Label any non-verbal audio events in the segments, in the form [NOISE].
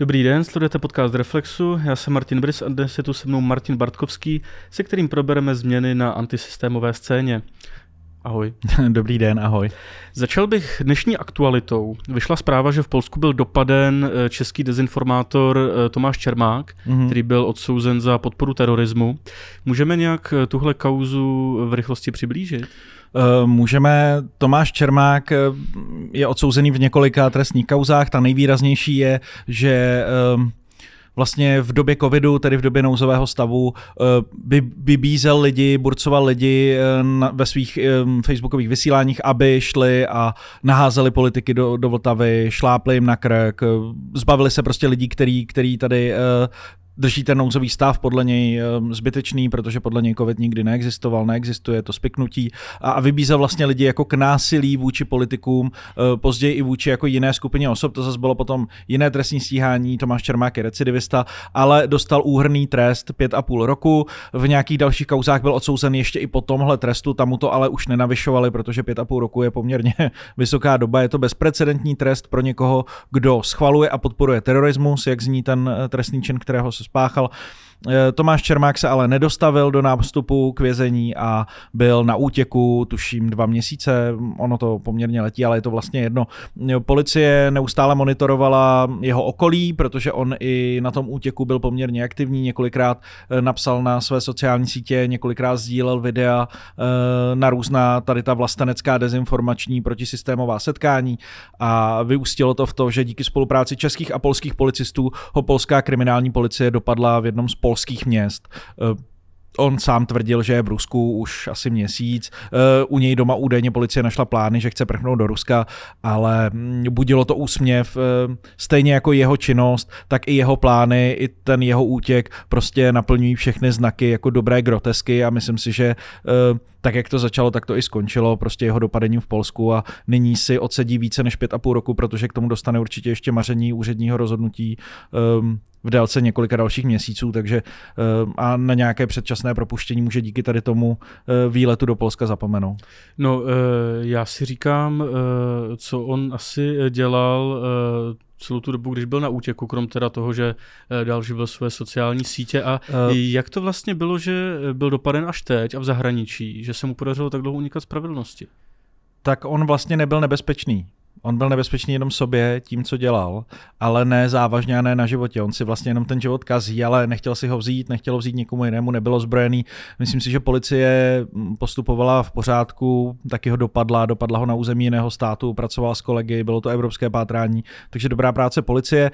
Dobrý den, sledujete podcast Reflexu, já jsem Martin Brys a dnes je tu se mnou Martin Bartkovský, se kterým probereme změny na antisystémové scéně. Ahoj. [LAUGHS] Dobrý den, ahoj. Začal bych dnešní aktualitou. Vyšla zpráva, že v Polsku byl dopaden eh, český dezinformátor eh, Tomáš Čermák, mm-hmm. který byl odsouzen za podporu terorismu. Můžeme nějak eh, tuhle kauzu v rychlosti přiblížit? Můžeme. Tomáš Čermák je odsouzený v několika trestních kauzách. Ta nejvýraznější je, že vlastně v době covidu, tedy v době nouzového stavu, eh, by, vybízel lidi, burcoval lidi eh, na, ve svých um, facebookových vysíláních, aby šli a naházeli politiky do, do Vltavy, šlápli jim na krk, zbavili se prostě lidí, který, který tady drží ten nouzový stav podle něj ehm, zbytečný, protože podle něj COVID nikdy neexistoval, neexistuje to spiknutí. A vybízel vlastně lidi jako k násilí vůči politikům, eh, později i vůči jako jiné skupině osob, to zase bylo potom jiné trestní stíhání, Tomáš Čermák je recidivista, ale dostal úhrný trest pět a půl roku, v nějakých dalších kauzách byl odsouzen ještě i po tomhle trestu, tam mu to ale už nenavyšovali, protože pět a půl roku je poměrně [LAUGHS] vysoká doba, je to bezprecedentní trest pro někoho, kdo schvaluje a podporuje terorismus, jak zní ten eh, trestný čin, kterého se spáchal. Eh, Tomáš Čermák se ale nedostavil do nástupu k vězení a byl na útěku, tuším, dva měsíce. Ono to poměrně letí, ale je to vlastně jedno. Policie neustále monitorovala jeho okolí, protože on i na tom útěku byl poměrně aktivní. Několikrát eh, napsal na své sociální sítě, několikrát sdílel videa eh, na různá tady ta vlastenecká dezinformační protisystémová setkání a vyústilo to v to, že díky spolupráci českých a polských policistů ho polská kriminální policie dopadla v jednom z polských měst. Eh, on sám tvrdil, že je v Rusku už asi měsíc. Eh, u něj doma údajně policie našla plány, že chce prchnout do Ruska, ale mm, budilo to úsměv. Eh, stejně jako jeho činnost, tak i jeho plány, i ten jeho útěk prostě naplňují všechny znaky jako dobré grotesky a myslím si, že tak jak to začalo, tak to i skončilo, prostě jeho dopadením v Polsku a nyní si odsedí více než pět a půl roku, protože k tomu dostane určitě ještě maření úředního rozhodnutí um, v délce několika dalších měsíců, takže um, a na nějaké předčasné propuštění může díky tady tomu uh, výletu do Polska zapomenout. No, uh, já si říkám, uh, co on asi dělal uh, celou tu dobu, když byl na útěku, krom teda toho, že eh, dál živil své sociální sítě. A uh, jak to vlastně bylo, že byl dopaden až teď a v zahraničí, že se mu podařilo tak dlouho unikat spravedlnosti? Tak on vlastně nebyl nebezpečný. On byl nebezpečný jenom sobě tím, co dělal, ale ne závažně a ne na životě. On si vlastně jenom ten život kazí, ale nechtěl si ho vzít, nechtěl vzít někomu jinému, nebylo zbrojený. Myslím si, že policie postupovala v pořádku, taky ho dopadla, dopadla ho na území jiného státu, pracoval s kolegy, bylo to evropské pátrání, takže dobrá práce policie.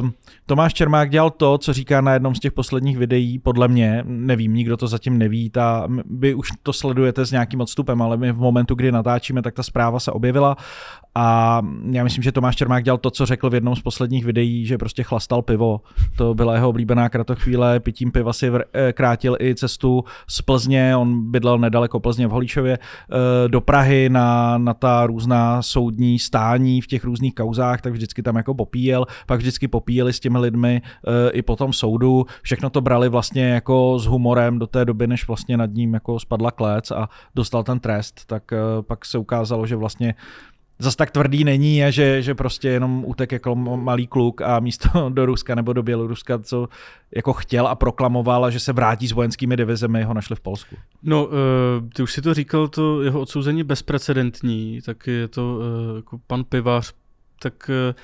Um, Tomáš Čermák dělal to, co říká na jednom z těch posledních videí, podle mě, nevím, nikdo to zatím neví, ta, vy už to sledujete s nějakým odstupem, ale my v momentu, kdy natáčíme, tak ta zpráva se objevila a já myslím, že Tomáš Čermák dělal to, co řekl v jednom z posledních videí, že prostě chlastal pivo. To byla jeho oblíbená kratochvíle. Pitím piva si eh, krátil i cestu z Plzně, on bydlel nedaleko Plzně v Holíšově, eh, do Prahy na, na ta různá soudní stání v těch různých kauzách, tak vždycky tam jako popíjel, pak vždycky popíjeli s těmi lidmi eh, i po tom soudu. Všechno to brali vlastně jako s humorem do té doby, než vlastně nad ním jako spadla klec a dostal ten trest, tak pak se ukázalo, že vlastně zas tak tvrdý není a že, že prostě jenom utek jako malý kluk a místo [LAUGHS] do Ruska nebo do Běloruska, co jako chtěl a proklamoval a že se vrátí s vojenskými divizemi, ho našli v Polsku. No, uh, ty už si to říkal, to jeho odsouzení bezprecedentní, tak je to uh, jako pan Pivař, tak uh,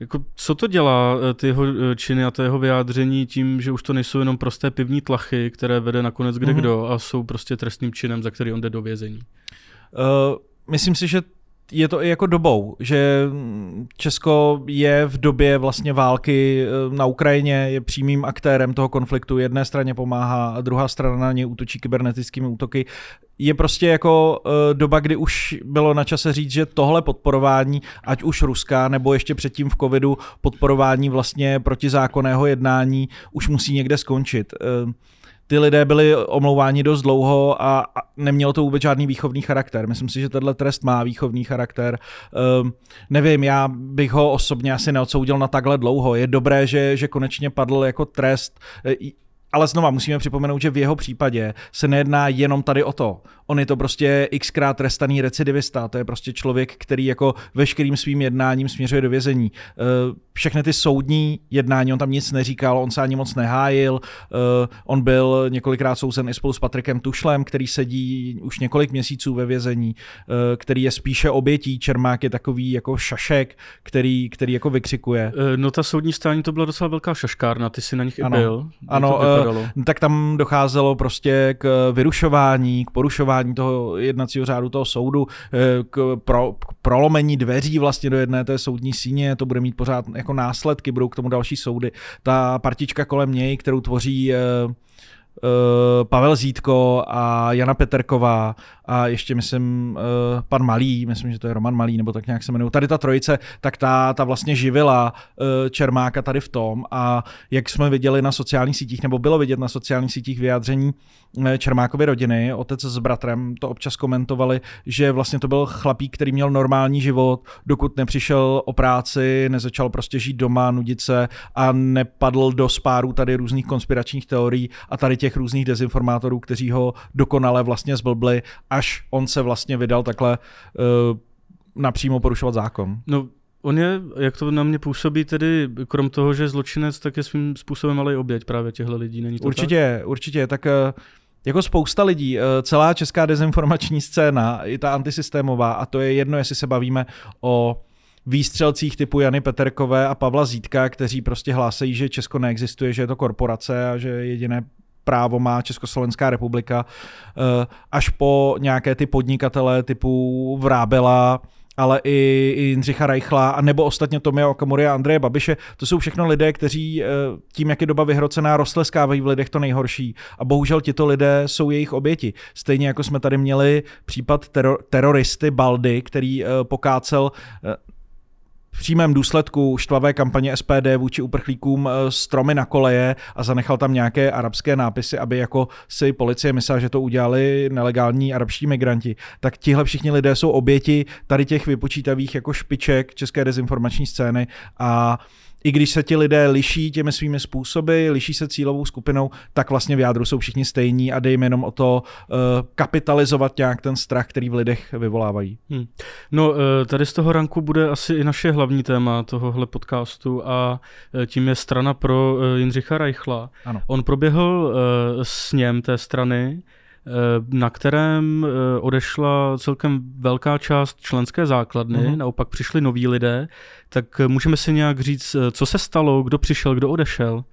jako, co to dělá, ty jeho činy a to jeho vyjádření tím, že už to nejsou jenom prosté pivní tlachy, které vede nakonec kde mm-hmm. kdo a jsou prostě trestným činem, za který on jde do vězení? Uh, myslím si, že je to i jako dobou, že Česko je v době vlastně války eh, na Ukrajině, je přímým aktérem toho konfliktu. Jedné straně pomáhá a druhá strana na ně útočí kybernetickými útoky. Je prostě jako uh, doba, kdy už bylo na čase říct, že tohle podporování, ať už Ruska, nebo ještě předtím v covidu podporování vlastně protizákonného jednání, už musí někde skončit. Uh, ty lidé byli omlouváni dost dlouho a, a nemělo to vůbec žádný výchovný charakter. Myslím si, že tenhle trest má výchovný charakter. Um, nevím, já bych ho osobně asi neodsoudil na takhle dlouho. Je dobré, že, že konečně padl jako trest. E, ale znova musíme připomenout, že v jeho případě se nejedná jenom tady o to. On je to prostě xkrát trestaný recidivista, to je prostě člověk, který jako veškerým svým jednáním směřuje do vězení. E, všechny ty soudní jednání, on tam nic neříkal, on se ani moc nehájil, uh, on byl několikrát souzen i spolu s Patrikem Tušlem, který sedí už několik měsíců ve vězení, uh, který je spíše obětí, Čermák je takový jako šašek, který, který jako vykřikuje. No ta soudní stání to byla docela velká šaškárna, ty jsi na nich ano, i byl. Ano, uh, tak tam docházelo prostě k vyrušování, k porušování toho jednacího řádu toho soudu, k, pro, k prolomení dveří vlastně do jedné té soudní síně, to bude mít pořád jako následky, budou k tomu další soudy. Ta partička kolem něj, kterou tvoří uh, uh, Pavel Zítko a Jana Peterková a ještě myslím uh, pan Malý, myslím, že to je Roman Malý, nebo tak nějak se jmenuje. Tady ta trojice, tak ta, ta vlastně živila Čermáka tady v tom a jak jsme viděli na sociálních sítích, nebo bylo vidět na sociálních sítích vyjádření Čermákovy rodiny, otec s bratrem to občas komentovali, že vlastně to byl chlapík, který měl normální život, dokud nepřišel o práci, nezačal prostě žít doma, nudit se a nepadl do spáru tady různých konspiračních teorií a tady těch různých dezinformátorů, kteří ho dokonale vlastně zblbli, až on se vlastně vydal takhle uh, napřímo porušovat zákon. No, On je, jak to na mě působí, tedy krom toho, že je zločinec, tak je svým způsobem ale i oběť právě těchto lidí. Není to určitě, tak? určitě. Tak eh, jako spousta lidí, eh, celá česká dezinformační scéna, i ta antisystémová, a to je jedno, jestli se bavíme o výstřelcích typu Jany Peterkové a Pavla Zítka, kteří prostě hlásají, že Česko neexistuje, že je to korporace a že jediné právo má Československá republika, eh, až po nějaké ty podnikatele typu Vrábela, ale i, Jindřicha Reichla, a nebo ostatně Tomia Okamury a Andreje Babiše. To jsou všechno lidé, kteří eh, tím, jak je doba vyhrocená, roztleskávají v lidech to nejhorší. A bohužel tito lidé jsou jejich oběti. Stejně jako jsme tady měli případ teror, teroristy Baldy, který eh, pokácel v přímém důsledku štvavé kampaně SPD vůči uprchlíkům eh, stromy na koleje a zanechal tam nějaké arabské nápisy, aby jako si policie myslela, že to udělali nelegální arabští migranti. Tak tihle všichni lidé jsou oběti tady těch vypočítavých jako špiček české dezinformační scény a i když se ti lidé liší těmi svými způsoby, liší se cílovou skupinou, tak vlastně v jádru jsou všichni stejní a dejme jenom o to uh, kapitalizovat nějak ten strach, který v lidech vyvolávají. Hmm. No, eh, tady z toho ranku bude asi i naše hlavní téma tohohle podcastu a eh, tím je strana pro Jindřicha Reichla. Ano. On proběhl s něm té strany, na kterém eh, odešla celkem velká část členské základny, mm-hmm. naopak přišli noví lidé, tak eh, můžeme si nějak říct, co se stalo, kdo přišel, kdo odešel?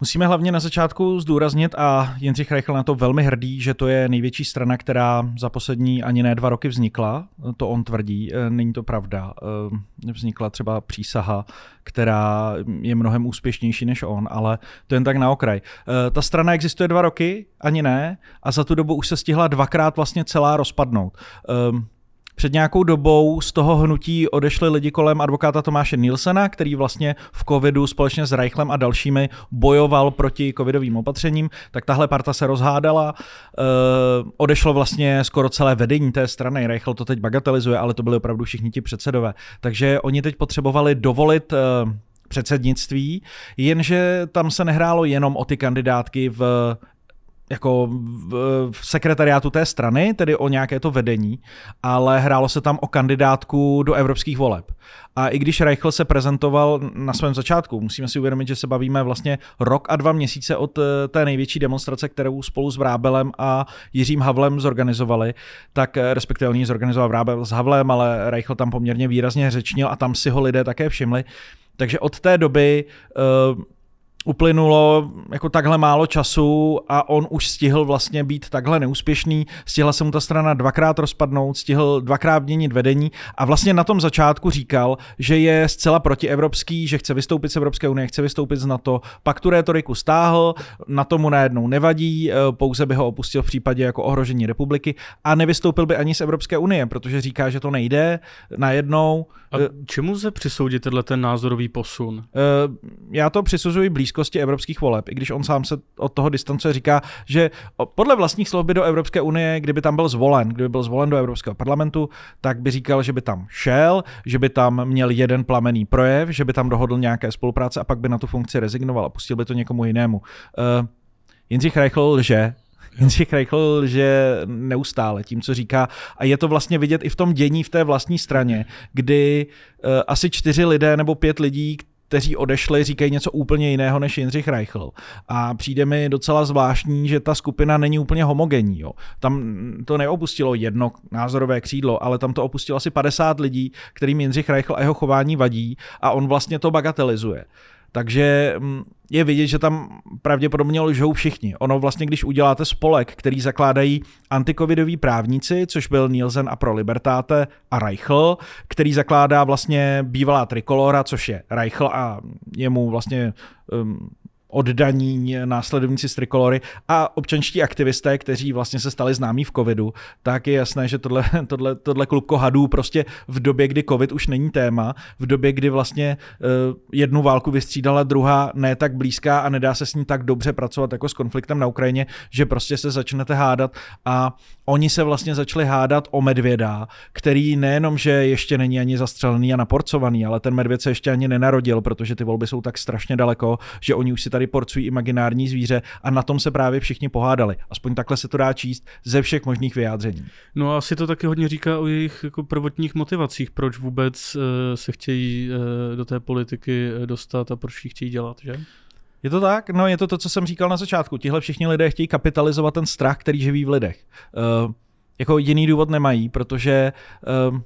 Musíme hlavně na začátku zdůraznit, a Jindřich Reichl na to velmi hrdý, že to je největší strana, která za poslední ani ne dva roky vznikla. To on tvrdí, e, není to pravda. E, vznikla třeba přísaha, která je mnohem úspěšnější než on, ale to jen tak na okraj. E, ta strana existuje dva roky, ani ne, a za tu dobu už se stihla dvakrát vlastně celá rozpadnout. Před nějakou dobou z toho hnutí odešli lidi kolem advokáta Tomáše Nielsena, který vlastně v covidu společně s Reichlem a dalšími bojoval proti covidovým opatřením, tak tahle parta se rozhádala. E, odešlo vlastně skoro celé vedení té strany. Reichl to teď bagatelizuje, ale to byly opravdu všichni ti předsedové. Takže oni teď potřebovali dovolit e, předsednictví, jenže tam se nehrálo jenom o ty kandidátky v jako v, v sekretariátu té strany, tedy o nějaké to vedení, ale hrálo se tam o kandidátku do evropských voleb. A i když Reichl se prezentoval na svém začátku, musíme si uvědomit, že se bavíme vlastně rok a dva měsíce od eh, té největší demonstrace, kterou spolu s Vrábelem a Jiřím Havlem zorganizovali, tak eh, respektive oni zorganizoval Vrábel s Havlem, ale Reichl tam poměrně výrazně řečnil a tam si ho lidé také všimli. Takže od té doby uh, uplynulo jako takhle málo času a on už stihl vlastně být takhle neúspěšný, stihla se mu ta strana dvakrát rozpadnout, stihl dvakrát měnit vedení a vlastně na tom začátku říkal, že je zcela protievropský, že chce vystoupit z Evropské unie, chce vystoupit z NATO, pak tu retoriku stáhl, na tomu najednou nevadí, eh, pouze by ho opustil v případě jako ohrožení republiky a nevystoupil by ani z Evropské unie, protože říká, že to nejde najednou. A čemu se přisoudit tenhle ten názorový posun? Eh, já to přisuzuji blízko blízkosti evropských voleb, i když on sám se od toho distancuje, říká, že podle vlastních slov by do Evropské unie, kdyby tam byl zvolen, kdyby byl zvolen do Evropského parlamentu, tak by říkal, že by tam šel, že by tam měl jeden plamený projev, že by tam dohodl nějaké spolupráce a pak by na tu funkci rezignoval a pustil by to někomu jinému. Uh, Jindřich Reichl lže, Jindřich Reichl že neustále tím, co říká. A je to vlastně vidět i v tom dění v té vlastní straně, kdy uh, asi čtyři lidé nebo pět lidí, kteří odešli, říkají něco úplně jiného než Jindřich Reichl. A přijde mi docela zvláštní, že ta skupina není úplně homogenní. Jo. Tam to neopustilo jedno názorové křídlo, ale tam to opustilo asi 50 lidí, kterým Jindřich Reichl a jeho chování vadí a on vlastně to bagatelizuje. Takže mm, je vidět, že tam pravděpodobně lžou všichni. Ono vlastně, když uděláte spolek, který zakládají antikovidoví právníci, což byl Nielsen a pro Libertáte a Reichl, který zakládá vlastně bývalá trikolora, což je Reichl a jemu vlastně um, oddaní následovníci z Trikolory a občanští aktivisté, kteří vlastně se stali známí v covidu, tak je jasné, že tohle, tohle, tohle klubko hadů prostě v době, kdy covid už není téma, v době, kdy vlastně uh, jednu válku vystřídala druhá ne tak blízká a nedá se s ní tak dobře pracovat jako s konfliktem na Ukrajině, že prostě se začnete hádat. A oni se vlastně začali hádat o medvěda, který nejenom, že ještě není ani zastřelený a naporcovaný, ale ten medvěd se ještě ani nenarodil, protože ty volby jsou tak strašně daleko, že oni už si tady porcují imaginární zvíře a na tom se právě všichni pohádali. Aspoň takhle se to dá číst ze všech možných vyjádření. No a asi to taky hodně říká o jejich jako prvotních motivacích, proč vůbec uh, se chtějí uh, do té politiky eh, dostat a proč ji chtějí dělat, že? Je to tak? No je to to, co jsem říkal na začátku. Tihle všichni lidé chtějí kapitalizovat ten strach, který živí v lidech. Uh, jako jiný důvod nemají, protože uh,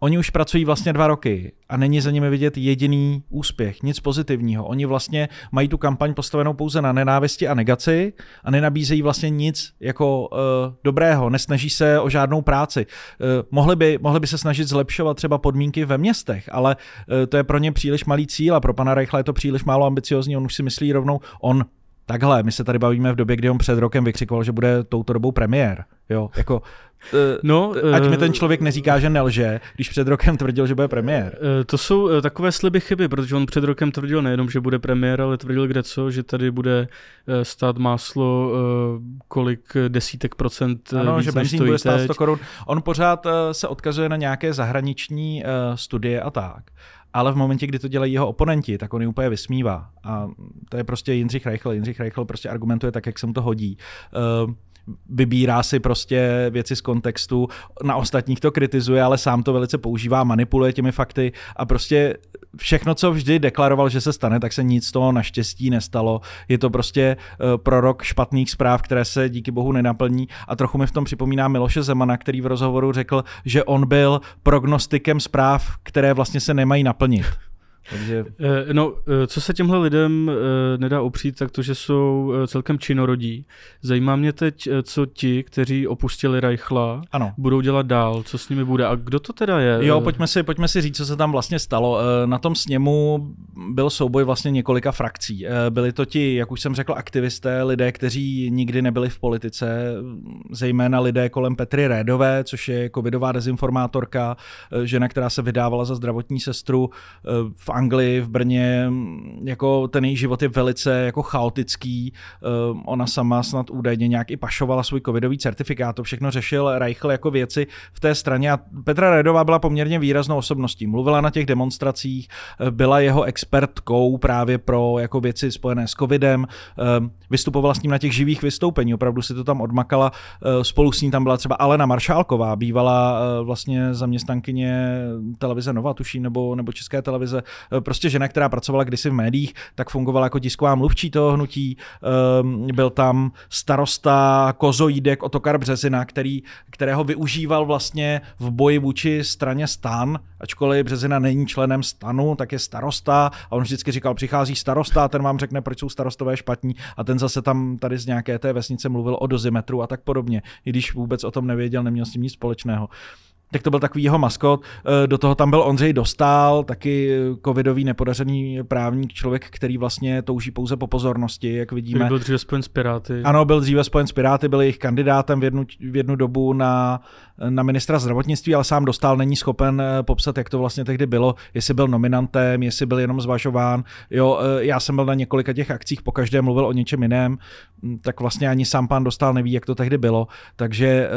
Oni už pracují vlastně dva roky a není za nimi vidět jediný úspěch, nic pozitivního. Oni vlastně mají tu kampaň postavenou pouze na nenávisti a negaci a nenabízejí vlastně nic jako uh, dobrého, nesnaží se o žádnou práci. Uh, mohli, by, mohli by se snažit zlepšovat třeba podmínky ve městech, ale uh, to je pro ně příliš malý cíl a pro pana Reichla je to příliš málo ambiciozní. On už si myslí rovnou, on Takhle, my se tady bavíme v době, kdy on před rokem vykřikoval, že bude touto dobou premiér. Jo, jako Eh, no, ať mi ten eh, člověk neříká, že nelže, když před rokem tvrdil, že bude premiér. Eh, to jsou takové sliby chyby, protože on před rokem tvrdil nejenom, že bude premiér, ale tvrdil kde co, že tady bude stát máslo kolik desítek procent Ano, víc, že benzín bude stát 100 korun. On pořád se odkazuje na nějaké zahraniční studie a tak. Ale v momentě, kdy to dělají jeho oponenti, tak on je úplně vysmívá. A to je prostě Jindřich Reichl. Jindřich Reichl prostě argumentuje tak, jak se mu to hodí vybírá si prostě věci z kontextu, na ostatních to kritizuje, ale sám to velice používá, manipuluje těmi fakty a prostě všechno, co vždy deklaroval, že se stane, tak se nic z toho naštěstí nestalo. Je to prostě eh, prorok špatných zpráv, které se díky bohu nenaplní a trochu mi v tom připomíná Miloše Zemana, který v rozhovoru řekl, že on byl prognostikem zpráv, které vlastně se nemají naplnit. Takže... Eh, no, eh, co se těmhle lidem eh, nedá opřít, tak to, že jsou celkem činorodí. Zajímá mě teď, co ti, kteří opustili Reichla, ano. budou dělat dál, co s nimi bude a kdo to teda je? Jo, pojďme si, pojďme si říct, co se tam vlastně stalo. Na tom sněmu byl souboj vlastně několika frakcí. Byli to ti, jak už jsem řekl, aktivisté, lidé, kteří nikdy nebyli v politice, zejména lidé kolem Petry Rédové, což je covidová dezinformátorka, žena, která se vydávala za zdravotní sestru v Anglii, v Brně, jako ten její život je velice jako chaotický. Uh, ona sama snad údajně nějak i pašovala svůj covidový certifikát, to všechno řešil Reichl jako věci v té straně a Petra Redová byla poměrně výraznou osobností. Mluvila na těch demonstracích, eh, byla jeho expertkou právě pro jako věci spojené s covidem, uh, vystupovala s ním na těch živých vystoupení, opravdu si to tam odmakala. Uh, spolu s ní tam byla třeba Alena Maršálková, bývala vlastně zaměstnankyně televize Nova, tuším, nebo, nebo České televize, Eh, prostě žena, která pracovala kdysi v médiích, tak fungovala jako tisková mluvčí toho hnutí. Ehm, byl tam starosta Kozoídek Otokar Březina, který, kterého využíval vlastně v boji vůči straně stan, ačkoliv Březina není členem stanu, tak je starosta a on vždycky říkal, přichází starosta a ten vám řekne, proč jsou starostové špatní a ten zase tam tady z nějaké té vesnice mluvil o dozimetru a tak podobně, i když vůbec o tom nevěděl, neměl s tím nic společného tak to byl takový jeho maskot. Eh, do toho tam byl Ondřej Dostál, taky covidový nepodařený právník, člověk, který vlastně touží pouze po pozornosti, jak vidíme. Který byl dříve spojen s Piráty. Ano, byl dříve spojen s Piráty, byl jejich kandidátem v jednu, v jednu dobu na, na ministra zdravotnictví, ale sám Dostál není schopen eh, popsat, jak to vlastně tehdy bylo, jestli byl nominantem, jestli byl jenom zvažován. Jo, eh, já jsem byl na několika těch akcích, po každé mluvil o něčem jiném, tak vlastně ani sám pán Dostál neví, jak to tehdy bylo, takže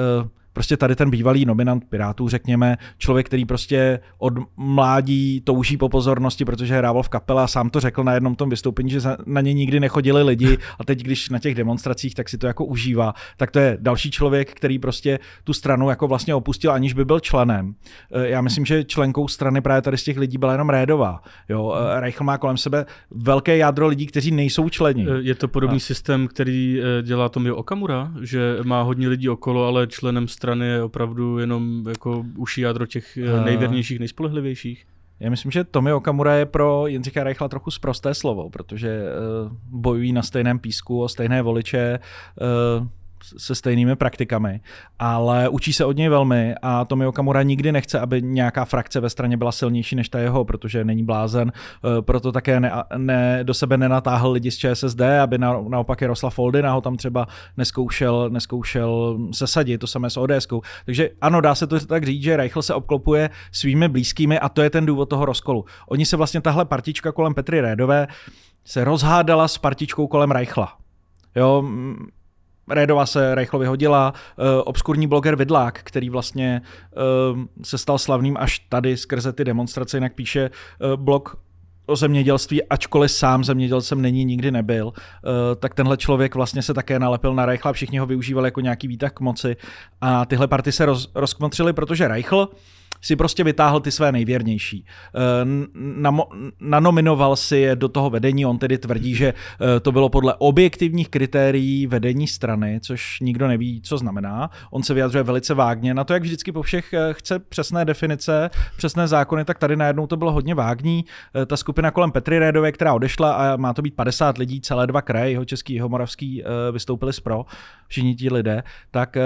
Prostě tady ten bývalý nominant Pirátů, řekněme, člověk, který prostě od mládí touží po pozornosti, protože hrával v kapele a sám to řekl na jednom tom vystoupení, že na ně nikdy nechodili lidi a teď, když na těch demonstracích, tak si to jako užívá. Tak to je další člověk, který prostě tu stranu jako vlastně opustil, aniž by byl členem. Eh, já myslím, že členkou strany právě tady z těch lidí byla jenom Rédová. Jo, eh, Reichl má kolem sebe velké jádro lidí, kteří nejsou členi. Eh, je to podobný a... systém, který dělá Tomio Okamura, že má hodně lidí okolo, ale členem strany je opravdu jenom jako uší jádro těch uh, nejvěrnějších, nejspolehlivějších. Já myslím, že Tomi Okamura je pro Jindřicha Reichla trochu zprosté slovo, protože uh, bojují na stejném písku o stejné voliče. Uh, se stejnými praktikami, ale učí se od něj velmi a Tomi Okamura nikdy nechce, aby nějaká frakce ve straně byla silnější než ta jeho, protože není blázen, eh, proto také ne, ne, do sebe nenatáhl lidi z ČSSD, aby na, naopak Jaroslav Foldina ho tam třeba neskoušel, neskoušel sesadit, to samé s ods Takže ano, dá se to tak říct, že Reichl se obklopuje svými blízkými a to je ten důvod toho rozkolu. Oni se vlastně tahle partička kolem Petry Rédové se rozhádala s partičkou kolem Reichla. Jo, Rédova se rychle vyhodila, uh, obskurní bloger Vidlák, který vlastně uh, se stal slavným až tady skrze ty demonstrace, jinak píše uh, blog o zemědělství, ačkoliv sám zemědělcem není, nikdy nebyl, tak tenhle člověk vlastně se také nalepil na Reichla, všichni ho využívali jako nějaký výtah k moci. A tyhle party se roz, rozkmotřily, protože Reichl si prostě vytáhl ty své nejvěrnější. Eh, nanominoval si je do toho vedení, on tedy tvrdí, že eh, to bylo podle objektivních kritérií vedení strany, což nikdo neví, co znamená. On se vyjadřuje velice vágně na to, jak vždycky po všech eh, chce přesné definice, přesné zákony, tak tady najednou to bylo hodně vágní. Ta skupina kolem Petry Rédové, která odešla a má to být 50 lidí, celé dva kraje, jeho český, jeho moravský, vystoupili z pro, všichni ti lidé, tak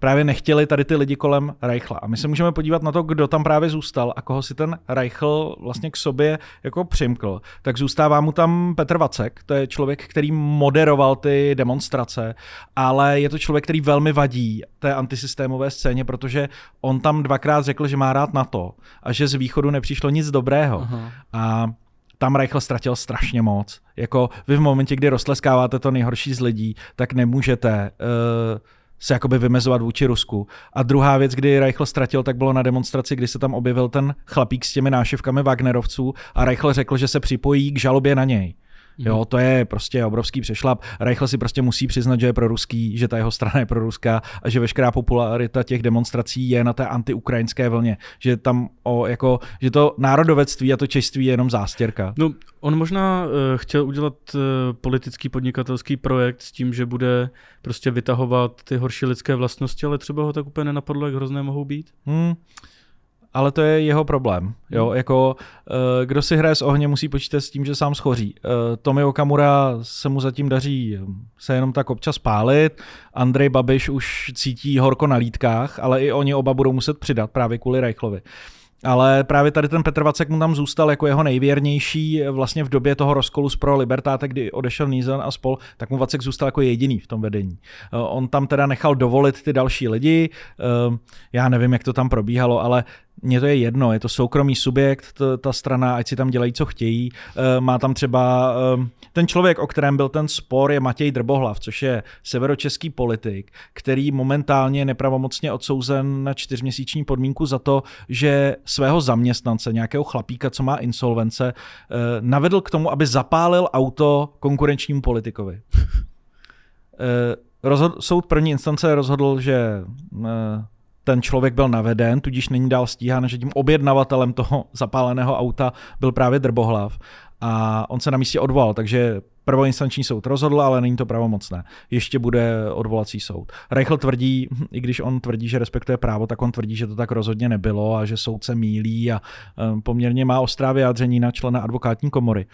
právě nechtěli tady ty lidi kolem Reichla. A my se můžeme podívat na to, kdo tam právě zůstal a koho si ten Reichl vlastně k sobě jako přimkl. Tak zůstává mu tam Petr Vacek, to je člověk, který moderoval ty demonstrace, ale je to člověk, který velmi vadí té antisystémové scéně, protože on tam dvakrát řekl, že má rád na to a že z východu nepřišlo nic dobrého. Aha. A tam Reichl ztratil strašně moc. Jako vy v momentě, kdy roztleskáváte to nejhorší z lidí, tak nemůžete uh, se jakoby vymezovat vůči Rusku. A druhá věc, kdy Reichl ztratil, tak bylo na demonstraci, kdy se tam objevil ten chlapík s těmi nášivkami Wagnerovců a Reichl řekl, že se připojí k žalobě na něj. Jo, to je prostě obrovský přešlap. Reichl si prostě musí přiznat, že je pro ruský, že ta jeho strana je pro ruská a že veškerá popularita těch demonstrací je na té antiukrajinské vlně. Že tam o, jako, že to národovectví a to čeství je jenom zástěrka. No, on možná uh, chtěl udělat uh, politický podnikatelský projekt s tím, že bude prostě vytahovat ty horší lidské vlastnosti, ale třeba ho tak úplně nenapadlo, jak hrozné mohou být. Hmm ale to je jeho problém. Jo? Hmm. Jako, uh, kdo si hraje s ohněm, musí počítat s tím, že sám schoří. Uh, Tomi Okamura se mu zatím daří se jenom tak občas pálit, Andrej Babiš už cítí horko na lítkách, ale i oni oba budou muset přidat právě kvůli Reichlovi. Ale právě tady ten Petr Vacek mu tam zůstal jako jeho nejvěrnější vlastně v době toho rozkolu z Pro Libertáte, kdy odešel Nízan a spol, tak mu Vacek zůstal jako jediný v tom vedení. Eh, on tam teda nechal dovolit ty další lidi, já nevím, jak to tam probíhalo, ale mně to je jedno, je to soukromý subjekt, ta strana, ať si tam dělají, co chtějí. Eh, má tam třeba eh, ten člověk, o kterém byl ten spor, je Matěj Drbohlav, což je severočeský politik, který momentálně je nepravomocně odsouzen na čtyřměsíční podmínku za to, že svého zaměstnance, nějakého chlapíka, co má insolvence, eh, navedl k tomu, aby zapálil auto konkurenčnímu politikovi. Rozhod, soud první instance rozhodl, že ten člověk byl naveden, tudíž není dál stíhán, že tím objednavatelem toho zapáleného auta byl právě Drbohlav a on se na místě odvolal, takže prvoinstanční soud rozhodl, ale není to pravomocné. Ještě bude odvolací soud. Reichl tvrdí, i když on tvrdí, že respektuje právo, tak on tvrdí, že to tak rozhodně nebylo a že soud se mílí a eh, poměrně má ostrá vyjádření na člena advokátní komory.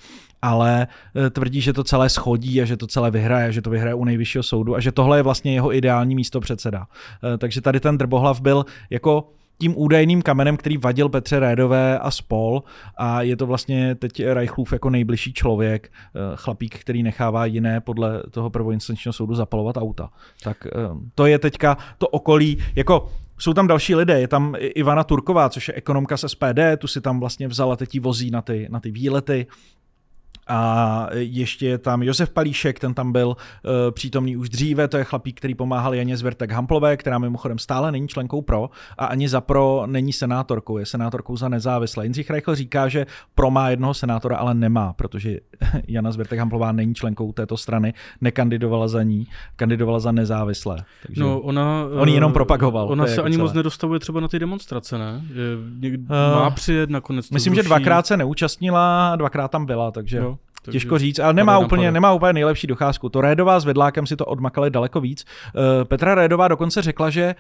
Ale eh, tvrdí, že to celé schodí a že to celé vyhraje, že to vyhraje u nejvyššího soudu a že tohle je vlastně jeho ideální místo předseda. Eh, takže tady ten Drbohlav byl jako tím údajným kamenem, který vadil Petře Rédové a spol. A je to vlastně teď Reichlův jako nejbližší člověk, eh, chlapík, který nechává jiné podle toho prvoinstančního soudu zapalovat auta. Tak eh, to je teďka to okolí, jako jsou tam další lidé, je tam Ivana Turková, což je ekonomka z SPD, tu si tam vlastně vzala, teď vozí na ty, na ty výlety, A ještě je tam Josef Palíšek, ten tam byl uh, přítomný už dříve, to je chlapík, který pomáhal Janě Zvertek Hamplové, která mimochodem stále není členkou pro a ani za pro není senátorkou, je senátorkou za nezávislé. Jindřich Reichl říká, že pro má jednoho senátora, ale nemá, protože [LAUGHS] Jana Zvertek Hamplová není členkou této strany, nekandidovala za ní, kandidovala za nezávislé. Takže no, ona, on ji jenom propagoval. Ona se jako ani celé. moc nedostavuje třeba na ty demonstrace, ne? Někdy, uh, má přijet nakonec Myslím, že zruší. dvakrát se neúčastnila, dvakrát tam byla, takže... Jo, takže Těžko říct, ale nemá úplně, pade. nemá úplně nejlepší docházku. To Rédová s Vedlákem si to odmakali daleko víc. Eh, Petra Rédová dokonce řekla, že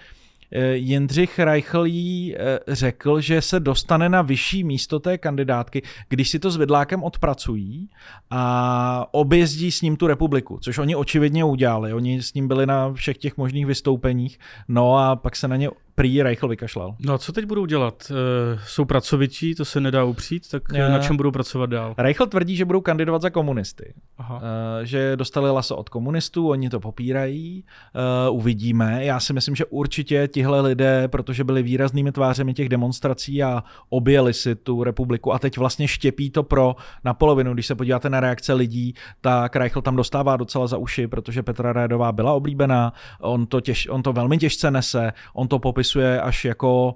eh, Jindřich Reichl jí eh, řekl, že se dostane na vyšší místo té kandidátky, když si to s Vedlákem odpracují a objezdí s ním tu republiku, což oni očividně udělali. Oni s ním byli na všech těch možných vystoupeních, no a pak se na ně prý Reichl vykašlal. No a co teď budou dělat? E, jsou pracovití, to se nedá upřít, tak Je. e, na čem budou pracovat dál? Reichl tvrdí, že budou kandidovat za komunisty. Aha. Eh, že dostali laso od komunistů, oni to popírají, eh, uvidíme. Já si myslím, že určitě tihle lidé, protože byli výraznými tvářemi těch demonstrací a objeli si tu republiku a teď vlastně štěpí to pro na polovinu. Když se podíváte na reakce lidí, tak Reichl tam dostává docela za uši, protože Petra Rédová byla oblíbená, on to, těž, on to velmi těžce nese, on to popisuje až jako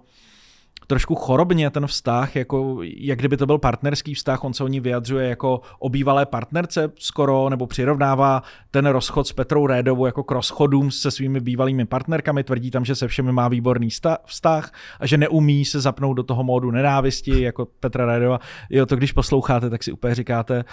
trošku chorobně ten vztah, jako jak kdyby to byl partnerský vztah, on se o ní vyjadřuje jako o bývalé partnerce skoro, nebo přirovnává ten rozchod s Petrou Rédovou jako k rozchodům se svými bývalými partnerkami, tvrdí tam, že se všemi má výborný vztah a že neumí se zapnout do toho módu nenávisti, jako Petra Rédova. Jo, to když posloucháte, tak si úplně říkáte,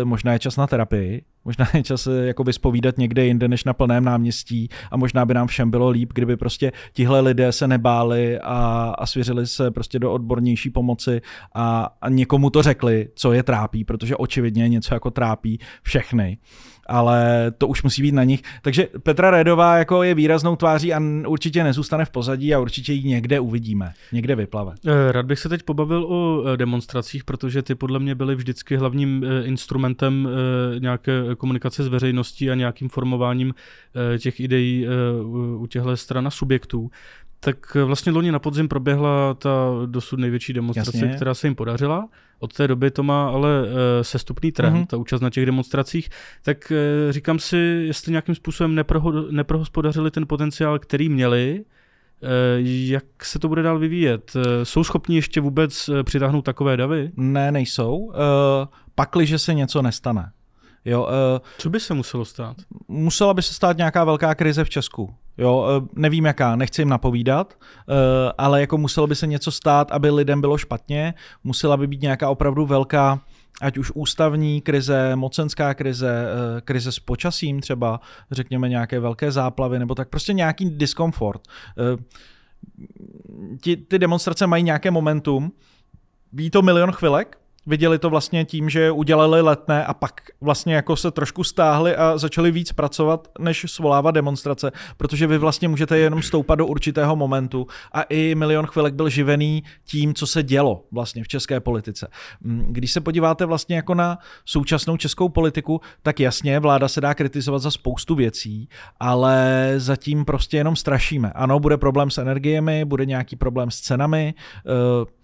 e, možná je čas na terapii, Možná je čas se jako vyspovídat někde jinde než na plném náměstí a možná by nám všem bylo líp, kdyby prostě tihle lidé se nebáli a, a svěřili se prostě do odbornější pomoci a, a někomu to řekli, co je trápí, protože očividně něco jako trápí všechny ale to už musí být na nich. Takže Petra Redová jako je výraznou tváří a určitě nezůstane v pozadí a určitě ji někde uvidíme, někde vyplave. E, Rád bych se teď pobavil o e, demonstracích, protože ty podle mě byly vždycky hlavním e, instrumentem nějaké komunikace s veřejností a nějakým formováním těch ideí u těchto stran a subjektů. Tak vlastně loni na podzim proběhla ta dosud největší demonstrace, Jasně. která se jim podařila. Od té doby to má ale e, sestupný trend, Mhm. mm-hmm. ta účast na těch demonstracích. Tak e, říkám si, jestli nějakým způsobem neproho- neprohospodařili ten potenciál, který měli, jak se to bude dál vyvíjet? Jsou schopni ještě vůbec přitáhnout takové davy? Ne, nejsou. Uh, pakliže se něco nestane. Jo, uh, Co by se muselo stát? musela by se stát nějaká velká krize v Česku. Jo, eh, nevím jaká, nechci jim napovídat, eh, ale jako muselo by se něco stát, aby lidem bylo špatně, musela by být nějaká opravdu velká, ať už ústavní krize, mocenská krize, krize s počasím třeba, řekněme nějaké velké záplavy, nebo tak prostě nějaký diskomfort. Ti, ty demonstrace mají nějaké momentum, ví to milion chvilek, viděli to vlastně tím, že udělali letné a pak vlastně jako se trošku stáhli a začali víc pracovat, než svolávat demonstrace, protože vy vlastně můžete jenom stoupat do určitého momentu a i milion chvilek byl živený tím, co se dělo vlastně v české politice. Mm, Když se podíváte vlastně jako na současnou českou politiku, tak jasně, vláda se dá kritizovat za spoustu věcí, ale zatím prostě jenom strašíme. Ano, bude problém s energiemi, bude nějaký problém s cenami, eh,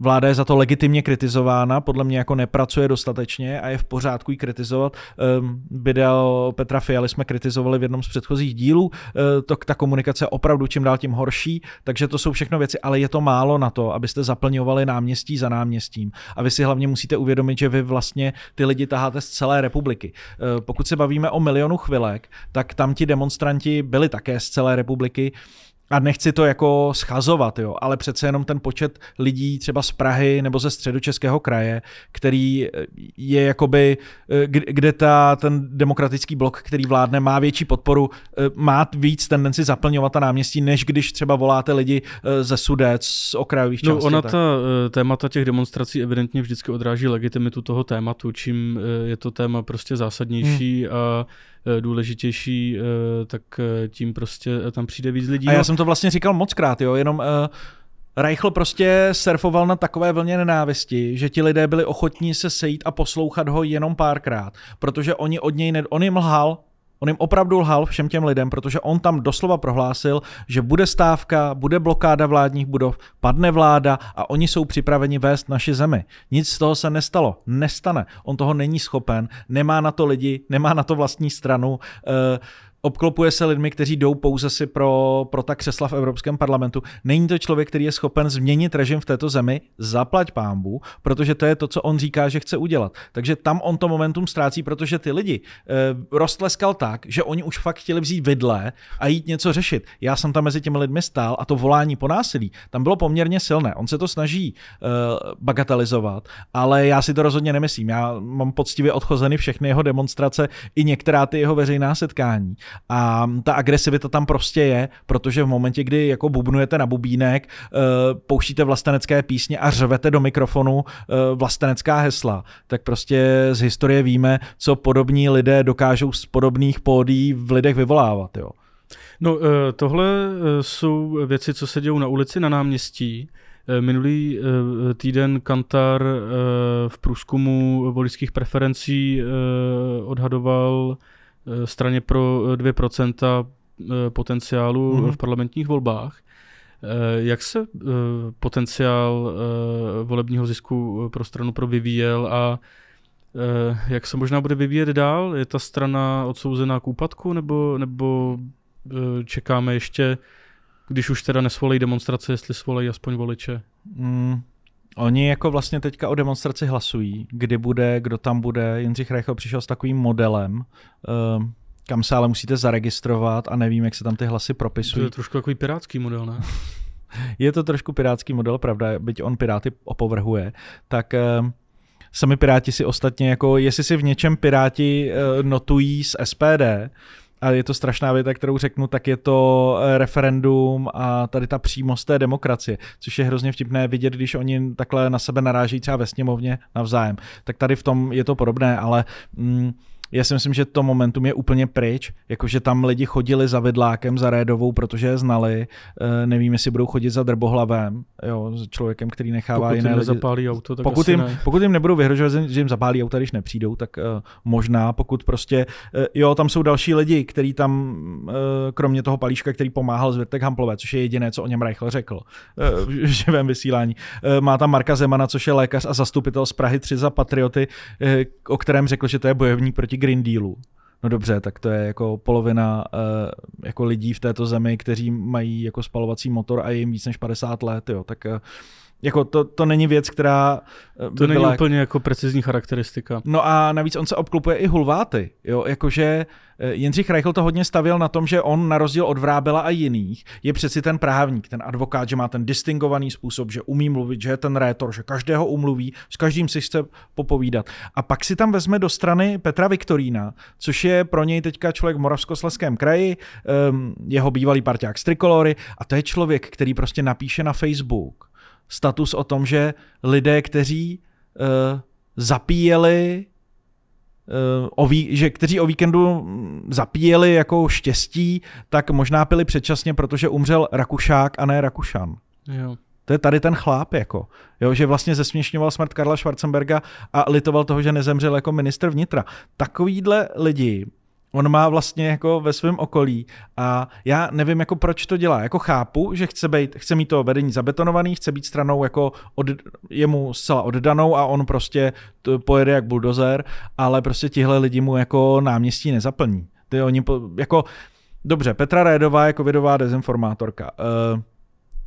Vláda je za to legitimně kritizována, podle mě jako nepracuje dostatečně a je v pořádku ji kritizovat. Um, video Petra Fialy jsme kritizovali v jednom z předchozích dílů, uh, to, ta komunikace je opravdu čím dál tím horší, takže to jsou všechno věci, ale je to málo na to, abyste zaplňovali náměstí za náměstím. A vy si hlavně musíte uvědomit, že vy vlastně ty lidi taháte z celé republiky. Uh, pokud se bavíme o milionu chvilek, tak tam ti demonstranti byli také z celé republiky, a nechci to jako schazovat, jo, ale přece jenom ten počet lidí třeba z Prahy nebo ze středočeského kraje, který je jakoby, eh, kde ta, ten demokratický blok, který vládne, má větší podporu, eh, má víc tendenci zaplňovat ta náměstí, než když třeba voláte lidi eh, ze Sudec, z okrajových No, částí. ona tak. ta témata těch demonstrací evidentně vždycky odráží legitimitu toho tématu. Čím je to téma prostě zásadnější hmm. a důležitější, e, tak e, tím prostě tam přijde víc lidí. A No, já jsem to vlastně říkal moc krát, jo, jenom Reichl prostě surfoval na takové vlně nenávisti, že ti lidé byli ochotní se sejít a poslouchat ho jenom párkrát, protože oni od něj, ne, on jim lhal, On jim opravdu lhal všem těm lidem, protože on tam doslova prohlásil, že bude stávka, bude blokáda vládních budov, padne vláda a oni jsou připraveni vést naši zemi. Nic z toho se nestalo. Nestane. On toho není schopen, nemá na to lidi, nemá na to vlastní stranu. Uh, obklopuje se lidmi, kteří jdou pouze si pro, pro ta křesla v Evropském parlamentu. Není to člověk, který je schopen změnit režim v této zemi, zaplať pámbu, protože to je to, co on říká, že chce udělat. Takže tam on to momentum ztrácí, protože ty lidi e, roztleskal tak, že oni už fakt chtěli vzít vidle a jít něco řešit. Já jsem tam mezi těmi lidmi stál a to volání po násilí tam bylo poměrně silné. On se to snaží e, bagatelizovat, ale já si to rozhodně nemyslím. Já mám poctivě odchozeny všechny jeho demonstrace i některá ty jeho veřejná setkání. A ta agresivita tam prostě je, protože v momentě, kdy jako bubnujete na bubínek, eh, pouštíte vlastenecké písně a řvete do mikrofonu eh, vlastenecká hesla, tak prostě z historie víme, co podobní lidé dokážou z podobných pódí v lidech vyvolávat. Jo. No, eh, tohle jsou věci, co se dějou na ulici, na náměstí. Minulý týden Kantar v průzkumu voličských preferencí odhadoval straně pro 2% eh, eh, potenciálu mm-hmm. v parlamentních volbách. Jak se potenciál volebního zisku pro stranu pro vyvíjel a jak se možná bude vyvíjet dál? Je ta strana odsouzená k úpadku nebo, nebo čekáme ještě, když už teda nesvolejí demonstrace, jestli svolejí aspoň voliče? Mm, Oni jako vlastně teďka o demonstraci hlasují, kdy bude, kdo tam bude. Jindřich Reichel přišel s takovým modelem, uh, kam se ale musíte zaregistrovat a nevím, jak se tam ty hlasy propisují. To je trošku takový pirátský model, ne? [LAUGHS] je to trošku pirátský model, pravda, byť on Piráty opovrhuje, tak uh, sami Piráti si ostatně, jako jestli si v něčem Piráti uh, notují z SPD, a je to strašná věta, kterou řeknu, tak je to eh, referendum a tady ta přímost té demokracie, což je hrozně vtipné vidět, když oni takhle na sebe naráží třeba ve sněmovně navzájem. Tak tady v tom je to podobné, ale mm, já si myslím, že to momentum je úplně pryč, jakože tam lidi chodili za vidlákem, za Rédovou, protože je znali, uh, nevím, jestli budou chodit za drbohlavem, jo, s člověkem, který nechává pokud jiné jim lidi. auto, tak pokud, jim, ne. pokud jim nebudou vyhrožovat, že jim zapálí auto, když nepřijdou, tak uh, možná, pokud prostě, uh, jo, tam jsou další lidi, který tam, uh, kromě toho palíška, který pomáhal z Virtek Hamplové, což je jediné, co o něm Reichl řekl uh, [LAUGHS] v živém vysílání. Uh, má tam Marka Zemana, což je lékař a zastupitel z Prahy 3 za patrioty, uh, o kterém řekl, že to je bojovník proti Green Dealu. No dobře, tak to je jako polovina uh, jako lidí v této zemi, kteří mají jako spalovací motor a je jim víc než 50 let, jo, tak uh, jako to, to není věc, která eh, by To není byla... úplně jako precizní charakteristika. No a navíc on se obklopuje i hulváty, jo, jakože eh, Jindřich Reichl to hodně stavěl na tom, že on na rozdíl od Vrábela a jiných je přeci ten právník, ten advokát, že má ten distingovaný způsob, že umí mluvit, že je ten rétor, že každého umluví, s každým si chce popovídat. A pak si tam vezme do strany Petra Viktorína, což je pro něj teďka člověk v Moravskosleském kraji, um, jeho bývalý parťák z Trikolory a to je člověk, který prostě napíše na Facebook, status o tom, že lidé, kteří uh, zapíjeli uh, o ví, že kteří o víkendu zapíjeli jako štěstí, tak možná pili předčasně, protože umřel Rakušák a ne Rakušan. Jo. To je tady ten chláp, jako, jo, že vlastně zesměšňoval smrt Karla Schwarzenberga a litoval toho, že nezemřel jako ministr vnitra. Takovýhle lidi on má vlastně jako ve svém okolí a já nevím, jako proč to dělá. Jako chápu, že chce, být, chce mít to vedení zabetonovaný, chce být stranou jako od, jemu zcela oddanou a on prostě to pojede jak buldozer, ale prostě tihle lidi mu jako náměstí nezaplní. Ty oni po, jako, dobře, Petra Rédová jako vědová dezinformátorka. Uh,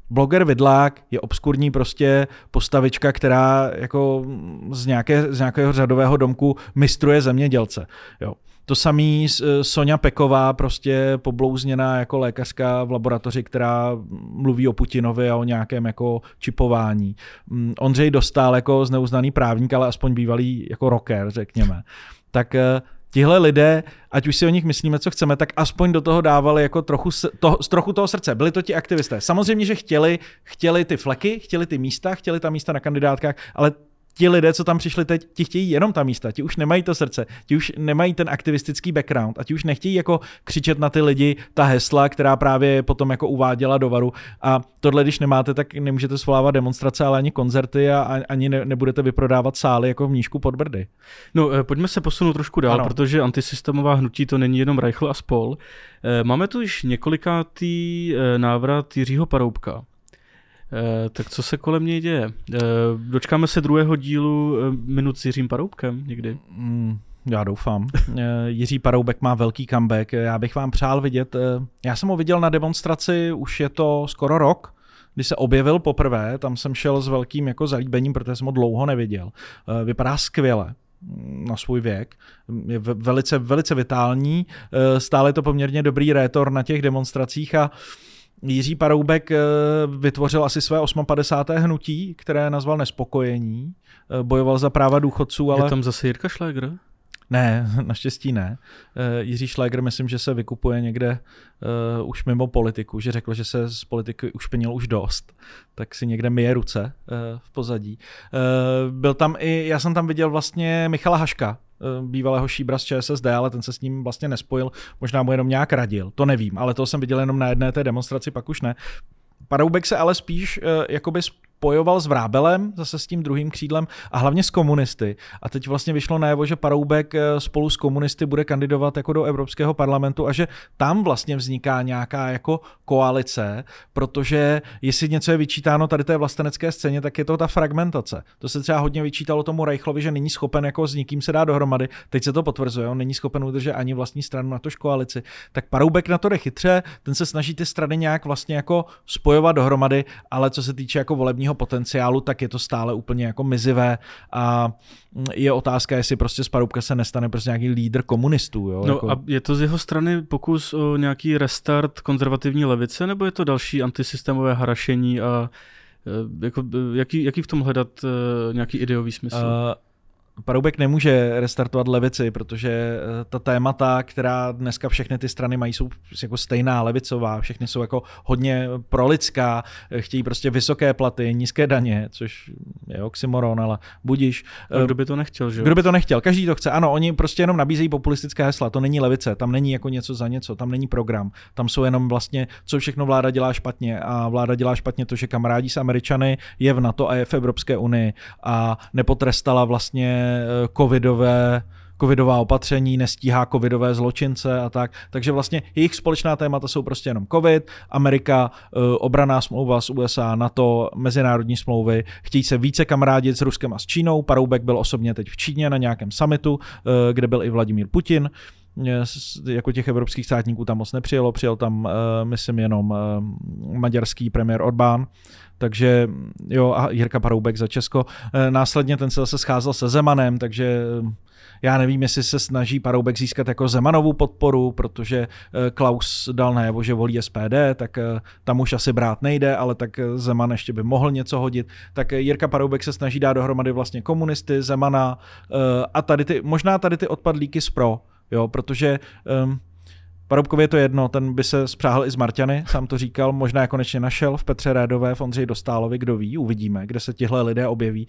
bloger Vidlák je obskurní prostě postavička, která jako z, nějaké, z nějakého řadového domku mistruje zemědělce. Jo. To samý eh, Sonja Peková, prostě poblouzněná jako lékařka v laboratoři, která mluví o Putinovi a o nějakém jako čipování. Mm, Ondřej Dostal jako zneuznaný právník, ale aspoň bývalý jako rocker, řekněme. Tak eh, tihle lidé, ať už si o nich myslíme, co chceme, tak aspoň do toho dávali jako trochu, to, trochu toho srdce. Byli to ti aktivisté. Samozřejmě, že chtěli, chtěli ty fleky, chtěli ty místa, chtěli ta místa na kandidátkách, ale ti lidé, co tam přišli teď, ti chtějí jenom ta místa, ti už nemají to srdce, ti už nemají ten aktivistický background a ti už nechtějí jako křičet na ty lidi ta hesla, která právě potom jako uváděla do varu. A tohle, když nemáte, tak nemůžete svolávat demonstrace, ale ani koncerty a ani ne, nebudete vyprodávat sály jako v nížku pod Brdy. No, eh, pojďme se posunout trošku dál, ano. protože antisystémová hnutí to není jenom Reichl a spol. Eh, máme tu již několikátý eh, návrat Jiřího Paroubka. Eh, tak co se kolem něj děje? Eh, dočkáme se druhého dílu eh, minut s Jiřím Paroubkem někdy? Mm, já doufám. Jiří Paroubek má velký comeback. Já bych vám přál vidět. Já jsem ho viděl na demonstraci, už je to skoro rok, kdy se objevil poprvé, tam jsem šel s velkým jako zalíbením, protože jsem ho dlouho neviděl. Vypadá skvěle mm, na svůj věk. Je velice, velice vitální. Stále je to poměrně dobrý rétor na těch demonstracích a Jiří Paroubek eh, vytvořil asi své 58. hnutí, které nazval Nespokojení. Eh, bojoval za práva důchodců, ale... Je tam zase Jirka Šléger? Ne, [LAUGHS] naštěstí ne. Uh, Jiří Šléger myslím, že se vykupuje někde uh, už mimo politiku, že řekl, že se z politiky ušpinil už dost, tak si někde myje ruce uh, v pozadí. Uh, byl tam i, já jsem tam viděl vlastně Michala Haška, bývalého šíbra z ČSSD, ale ten se s ním vlastně nespojil, možná mu jenom nějak radil, to nevím, ale to jsem viděl jenom na jedné té demonstraci, pak už ne. Paroubek se ale spíš uh, jakoby spojoval s Vrábelem, zase s tím druhým křídlem a hlavně s komunisty. A teď vlastně vyšlo najevo, že Paroubek eh, spolu s komunisty bude kandidovat jako do Evropského parlamentu a že tam vlastně vzniká nějaká jako koalice, protože jestli něco je vyčítáno tady té vlastenecké scéně, tak je to ta fragmentace. To se třeba hodně vyčítalo tomu Reichlovi, že není schopen jako s nikým se dá dohromady. Teď se to potvrzuje, on není schopen udržet ani vlastní stranu na tož koalici. Tak Paroubek na to jde chytře, ten se snaží ty strany nějak vlastně jako spojovat dohromady, ale co se týče jako volební herního potenciálu, tak je to stále úplně jako mizivé a je otázka, jestli prostě z Paroubka se nestane prostě nějaký lídr komunistů. Jo? No jako... a je to z jeho strany pokus o nějaký restart konzervativní levice, nebo je to další antisystémové harašení a e, jako, e, jaký, jaký v tom hledat e, nějaký ideový smysl? Uh, Paroubek nemůže restartovat levici, protože eh, ta témata, která dneska všechny ty strany mají, jsou jako stejná levicová, všechny jsou jako hodně prolidská, eh, chtějí prostě vysoké platy, nízké daně, což je oxymoron, ale budíš. A kdo by to nechtěl, že Kdo by to nechtěl? Každý to chce. Ano, oni prostě jenom nabízejí populistické hesla, to není levice, tam není jako něco za něco, tam není program, tam jsou jenom vlastně, co všechno vláda dělá špatně a vláda dělá špatně to, že kamarádi s Američany je v NATO a je v Evropské unii a nepotrestala vlastně covidové covidová opatření, nestíhá covidové zločince a tak. Takže vlastně jejich společná témata jsou prostě jenom covid, Amerika, eh, obraná smlouva s USA, NATO, mezinárodní smlouvy, chtějí se více kamarádit s Ruskem a s Čínou. Paroubek byl osobně teď v Číně na nějakém summitu, eh, kde byl i Vladimír Putin jako těch evropských státníků tam moc nepřijelo, přijel tam, myslím, jenom maďarský premiér Orbán, takže jo, a Jirka Paroubek za Česko. E, následně ten se zase scházel se Zemanem, takže já nevím, jestli se snaží Paroubek získat jako Zemanovou podporu, protože Klaus dal najevo, že volí SPD, tak tam už asi brát nejde, ale tak Zeman ještě by mohl něco hodit. Tak Jirka Paroubek se snaží dát dohromady vlastně komunisty, Zemana a tady ty, možná tady ty odpadlíky z pro, jo, protože um, Paroubkovi je to jedno, ten by se spřáhl i s Marťany, sám to říkal, možná je konečně našel v Petře Rédové, v Ondřej Dostálovi, kdo ví, uvidíme, kde se tihle lidé objeví.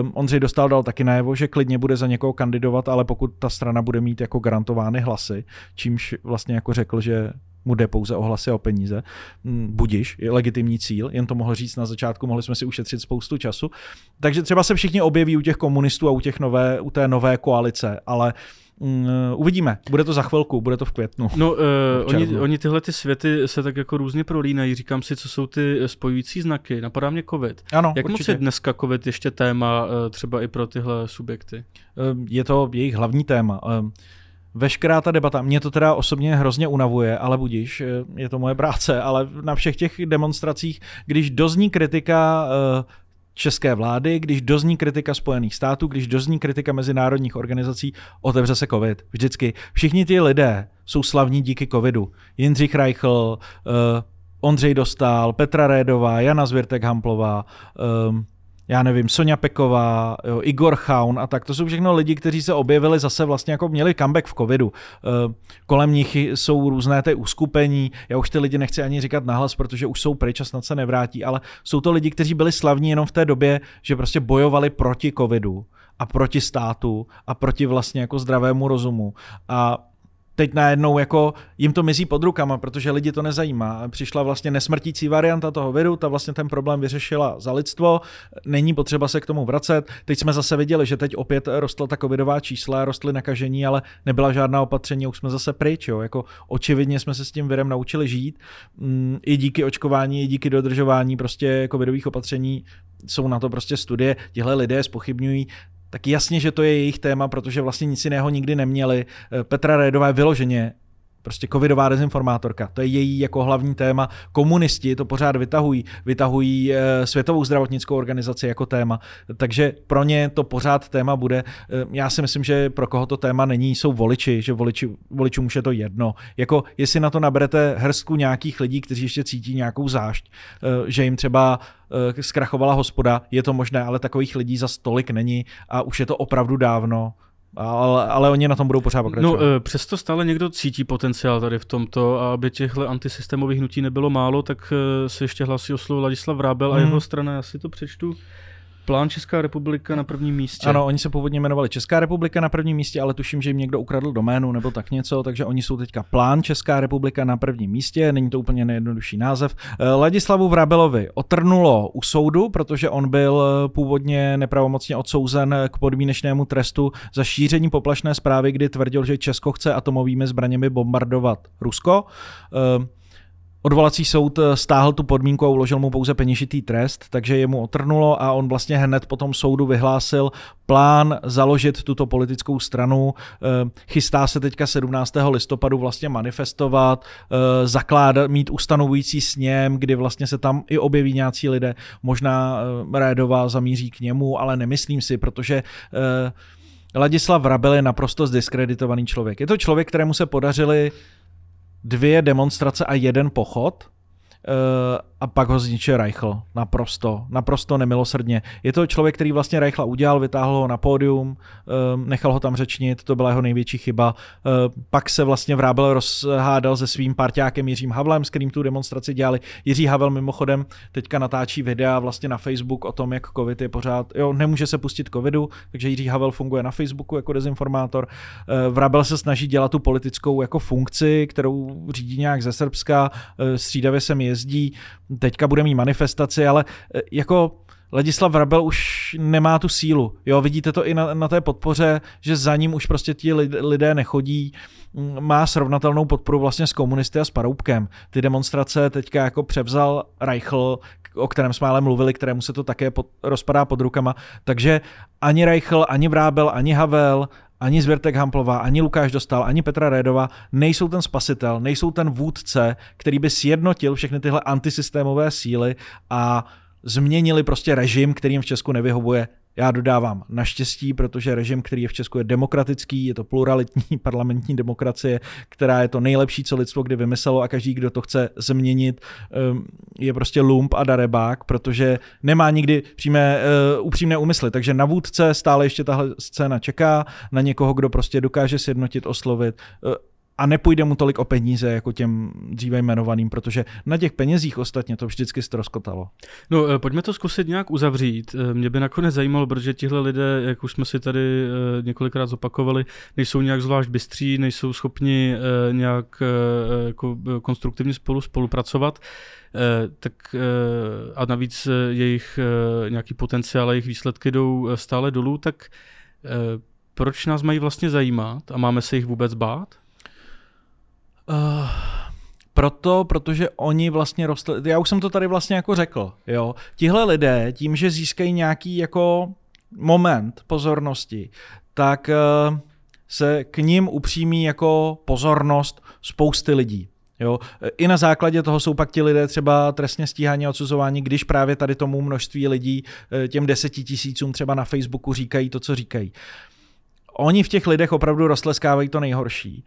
Um, Ondřej Dostál dal taky najevo, že klidně bude za někoho kandidovat, ale pokud ta strana bude mít jako garantovány hlasy, čímž vlastně jako řekl, že mu jde pouze o hlasy a o peníze. Hm, budiš, je legitimní cíl, jen to mohl říct na začátku, mohli jsme si ušetřit spoustu času. Takže třeba se všichni objeví u těch komunistů a u, těch nové, u té nové koalice, ale uh, Mm, uvidíme, bude to za chvilku, bude to v květnu. No, [LAUGHS] uh, oni, oni tyhle ty světy se tak jako různě prolínají, říkám si, co jsou ty spojující znaky, napadá mě covid. Ano, Jak určitě. moc je dneska covid ještě téma uh, třeba i pro tyhle subjekty? Uh, je to jejich hlavní téma. Uh, veškerá ta debata, mě to teda osobně hrozně unavuje, ale budíš, je to moje práce, ale na všech těch demonstracích, když dozní kritika uh, české vlády, když dozní kritika Spojených států, když dozní kritika mezinárodních organizací, otevře se COVID. Vždycky. Všichni ti lidé jsou slavní díky COVIDu. Jindřich Reichl, uh, Ondřej Dostál, Petra Rédová, Jana Zvirtek Hamplová, um, já nevím, Sonja Peková, jo, Igor Chaun a tak. To jsou všechno lidi, kteří se objevili zase vlastně jako měli comeback v covidu. E, kolem nich jsou různé ty uskupení, já už ty lidi nechci ani říkat nahlas, protože už jsou pryč a snad se nevrátí, ale jsou to lidi, kteří byli slavní jenom v té době, že prostě bojovali proti covidu a proti státu a proti vlastně jako zdravému rozumu. A teď najednou jako jim to mizí pod rukama, protože lidi to nezajímá. Přišla vlastně nesmrtící varianta toho viru, ta vlastně ten problém vyřešila za lidstvo, není potřeba se k tomu vracet. Teď jsme zase viděli, že teď opět rostla ta covidová čísla, rostly nakažení, ale nebyla žádná opatření, už jsme zase pryč. Jo. Jako očividně jsme se s tím virem naučili žít. Mm, I díky očkování, i díky dodržování prostě covidových opatření jsou na to prostě studie. Tihle lidé spochybňují tak jasně, že to je jejich téma, protože vlastně nic jiného nikdy neměli. Eh, Petra Rédová je vyloženě prostě covidová dezinformátorka. To je její jako hlavní téma. Komunisti to pořád vytahují. Vytahují e, Světovou zdravotnickou organizaci jako téma. Takže pro ně to pořád téma bude. E, já si myslím, že pro koho to téma není, jsou voliči, že voliči, voličům už je to jedno. Jako jestli na to naberete hrstku nějakých lidí, kteří ještě cítí nějakou zášť, e, že jim třeba zkrachovala hospoda, je to možné, ale takových lidí za stolik není a už je to opravdu dávno ale, ale oni na tom budou pořád pokračovat. No, přesto stále někdo cítí potenciál tady v tomto a aby těchto antisystémových hnutí nebylo málo, tak e, se ještě hlasí o slovo Ladislav Vrábel hmm. a jeho strana, já si to přečtu. Plán Česká republika na prvním místě. Ano, oni se původně jmenovali Česká republika na prvním místě, ale tuším, že jim někdo ukradl doménu nebo tak něco, takže oni jsou teďka Plán Česká republika na prvním místě, není to úplně nejjednodušší název. Eh, Ladislavu Vrabelovi otrnulo u soudu, protože on byl eh, původně nepravomocně odsouzen k podmínečnému trestu za šíření poplašné zprávy, kdy tvrdil, že Česko chce atomovými zbraněmi bombardovat Rusko. Eh, Odvolací soud eh, stáhl tu podmínku a uložil mu pouze peněžitý trest, takže je mu otrnulo a on vlastně hned po tom soudu vyhlásil plán založit tuto politickou stranu. Eh, chystá se teďka 17. listopadu vlastně manifestovat, eh, zakládat, mít ustanovující sněm, kdy vlastně se tam i objeví nějací lidé. Možná Rédová zamíří k němu, ale nemyslím si, protože Ladislav Vrabel je naprosto zdiskreditovaný člověk. Je to člověk, kterému se podařili dvě demonstrace a jeden pochod. Uh, a pak ho zničil Reichl. Naprosto, naprosto nemilosrdně. Je to člověk, který vlastně Reichla udělal, vytáhl ho na pódium, uh, nechal ho tam řečnit, to byla jeho největší chyba. Uh, pak se vlastně Vrábel rozhádal se svým parťákem Jiřím Havlem, s kterým tu demonstraci dělali. Jiří Havel mimochodem teďka natáčí videa vlastně na Facebook o tom, jak covid je pořád, jo, nemůže se pustit covidu, takže Jiří Havel funguje na Facebooku jako dezinformátor. Uh, Vrábel se snaží dělat tu politickou jako funkci, kterou řídí nějak ze Srbska, střídavě sem jezdí, teďka bude mít manifestaci, ale e, jako Ladislav Vrabel už nemá tu sílu. Jo, vidíte to i na, na té podpoře, že za ním už prostě ti lidé nechodí. Mm, má srovnatelnou podporu vlastně s komunisty a s Paroubkem. Ty demonstrace teďka jako převzal Reichl, o kterém jsme ale mluvili, kterému se to také pod, rozpadá pod rukama. Takže ani Reichl, ani Vrábel, ani Havel, ani Zvěrtek Hamplová, ani Lukáš Dostal, ani Petra Rédova nejsou ten spasitel, nejsou ten vůdce, který by sjednotil všechny tyhle antisystémové síly a změnili prostě režim, kterým v Česku nevyhovuje. Já dodávám naštěstí, protože režim, který je v Česku, je demokratický, je to pluralitní [LAUGHS] parlamentní demokracie, která je to nejlepší, co lidstvo kdy vymyslelo a každý, kdo to chce změnit, ehm, je prostě lump a darebák, protože nemá nikdy přímé, eh, upřímné úmysly. Takže na vůdce stále ještě tahle scéna čeká, na někoho, kdo prostě dokáže sjednotit, oslovit eh, a nepůjde mu tolik o peníze jako těm dříve jmenovaným, protože na těch penězích ostatně to vždycky stroskotalo. No, eh, pojďme to zkusit nějak uzavřít. Eh, mě by nakonec zajímalo, protože tihle lidé, jak už jsme si tady eh, několikrát zopakovali, nejsou nějak zvlášť bystří, nejsou schopni nějak jako konstruktivně spolu spolupracovat. Tak a navíc jejich nějaký potenciál a jejich výsledky jdou stále dolů, tak proč nás mají vlastně zajímat a máme se jich vůbec bát? Uh, proto, protože oni vlastně rostli, já už jsem to tady vlastně jako řekl, jo, tihle lidé tím, že získají nějaký jako moment pozornosti, tak uh, se k ním upřímí jako pozornost spousty lidí. Jo, I na základě toho jsou pak ti lidé třeba trestně stíhání a odsuzování, když právě tady tomu množství lidí, eh, těm deseti tisícům třeba na Facebooku říkají to, co říkají. Oni v těch lidech opravdu roztleskávají to nejhorší.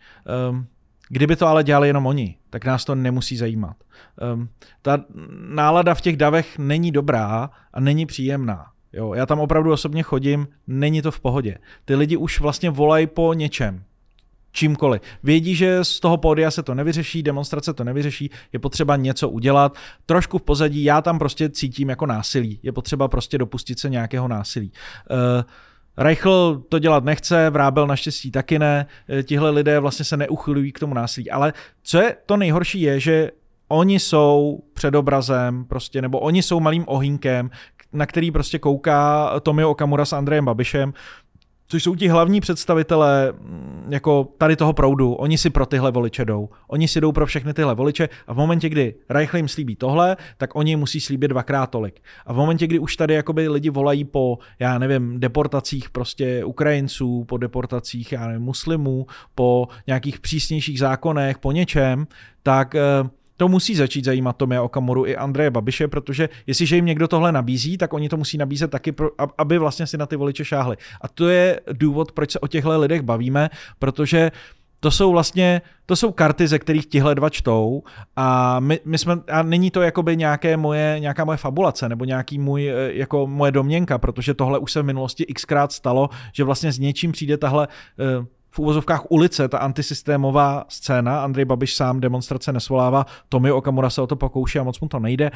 Um, Kdyby to ale dělali jenom oni, tak nás to nemusí zajímat. Um, ta nálada v těch davech není dobrá a není příjemná. Jo, já tam opravdu osobně chodím, není to v pohodě. Ty lidi už vlastně volají po něčem čímkoliv. Vědí, že z toho pódia se to nevyřeší, demonstrace to nevyřeší, je potřeba něco udělat. Trošku v pozadí já tam prostě cítím jako násilí. Je potřeba prostě dopustit se nějakého násilí. Uh, Reichl to dělat nechce, Vrábel naštěstí taky ne, eh, tihle lidé vlastně se neuchylují k tomu násilí. Ale co je to nejhorší je, že oni jsou před obrazem, prostě, nebo oni jsou malým ohýnkem, na který prostě kouká Tomio Okamura s Andrejem Babišem, což jsou ti hlavní představitelé mm, jako tady toho proudu, oni si pro tyhle voliče jdou. Oni si jdou pro všechny tyhle voliče a v momentě, kdy Reichl jim slíbí tohle, tak oni musí slíbit dvakrát tolik. A v momentě, kdy už tady jakoby lidi volají po, já nevím, deportacích prostě Ukrajinců, po deportacích, já nevím, muslimů, po nějakých přísnějších zákonech, po něčem, tak eh, to musí začít zajímat Tomia Okamoru i Andreje Babiše, protože jestliže jim někdo tohle nabízí, tak oni to musí nabízet taky, pro, aby vlastně si na ty voliče šáhli. A to je důvod, proč se o těchto lidech bavíme, protože to jsou vlastně, to jsou karty, ze kterých tihle dva čtou a my, my jsme, a není to jakoby nějaké moje, nějaká moje fabulace nebo nějaký můj, eh, jako moje domněnka, protože tohle už se v minulosti xkrát stalo, že vlastně s něčím přijde tahle uh, v úvozovkách ulice, ta antisystémová scéna, Andrej Babiš sám demonstrace nesvolává, Tomi Okamura se o to pokouší a moc mu to nejde,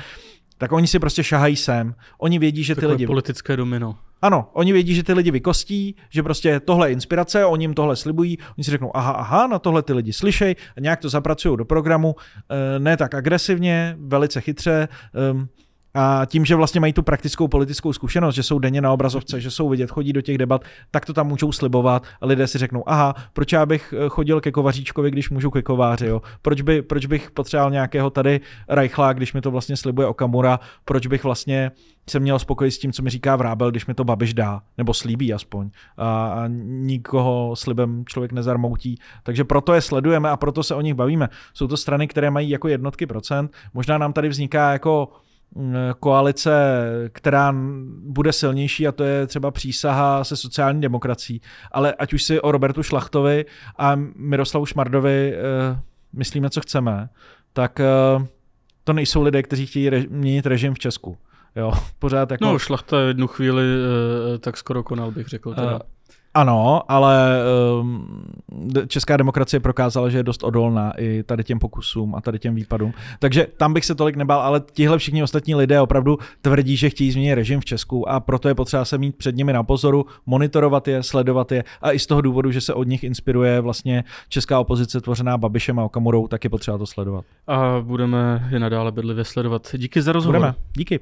tak oni si prostě šahají sem. Oni vědí, že ty lidi... politické domino. Ano, oni vědí, že ty lidi vykostí, že prostě tohle je inspirace, oni jim tohle slibují, oni si řeknou, aha, aha, na tohle ty lidi slyšej a nějak to zapracují do programu, eh, ne tak agresivně, velice chytře, ehm, a tím, že vlastně mají tu praktickou politickou zkušenost, že jsou denně na obrazovce, že jsou vidět, chodí do těch debat, tak to tam můžou slibovat a lidé si řeknou, aha, proč já bych eh, chodil ke kovaříčkovi, když můžu ke kováři, jo? Proč, by, proč bych potřeboval nějakého tady Reichla, když mi to vlastně slibuje Okamura, proč bych vlastně se měl spokojit s tím, co mi říká Vrábel, když mi to Babiš dá, nebo slíbí aspoň. A, a nikoho slibem člověk nezarmoutí. Takže proto je sledujeme a proto se o nich bavíme. Jsou to strany, které mají jako jednotky procent. Možná nám tady vzniká jako koalice, která bude silnější a to je třeba přísaha se sociální demokracií. Ale ať už si o Robertu Šlachtovi a Miroslavu Šmardovi uh, myslíme, co chceme, tak uh, to nejsou lidé, kteří chtějí re- měnit režim v Česku. Jo, [LAUGHS] pořád jako... No, Šlachta jednu chvíli tak skoro konal, bych řekl. Teda. Ano, ale um, česká demokracie prokázala, že je dost odolná i tady těm pokusům a tady těm výpadům. Takže tam bych se tolik nebál, ale tihle všichni ostatní lidé opravdu tvrdí, že chtějí změnit režim v Česku a proto je potřeba se mít před nimi na pozoru, monitorovat je, sledovat je a i z toho důvodu, že se od nich inspiruje vlastně česká opozice tvořená Babišem a Okamurou, tak je potřeba to sledovat. A budeme je nadále bedlivě sledovat. Díky za rozhovor. Budeme. Díky.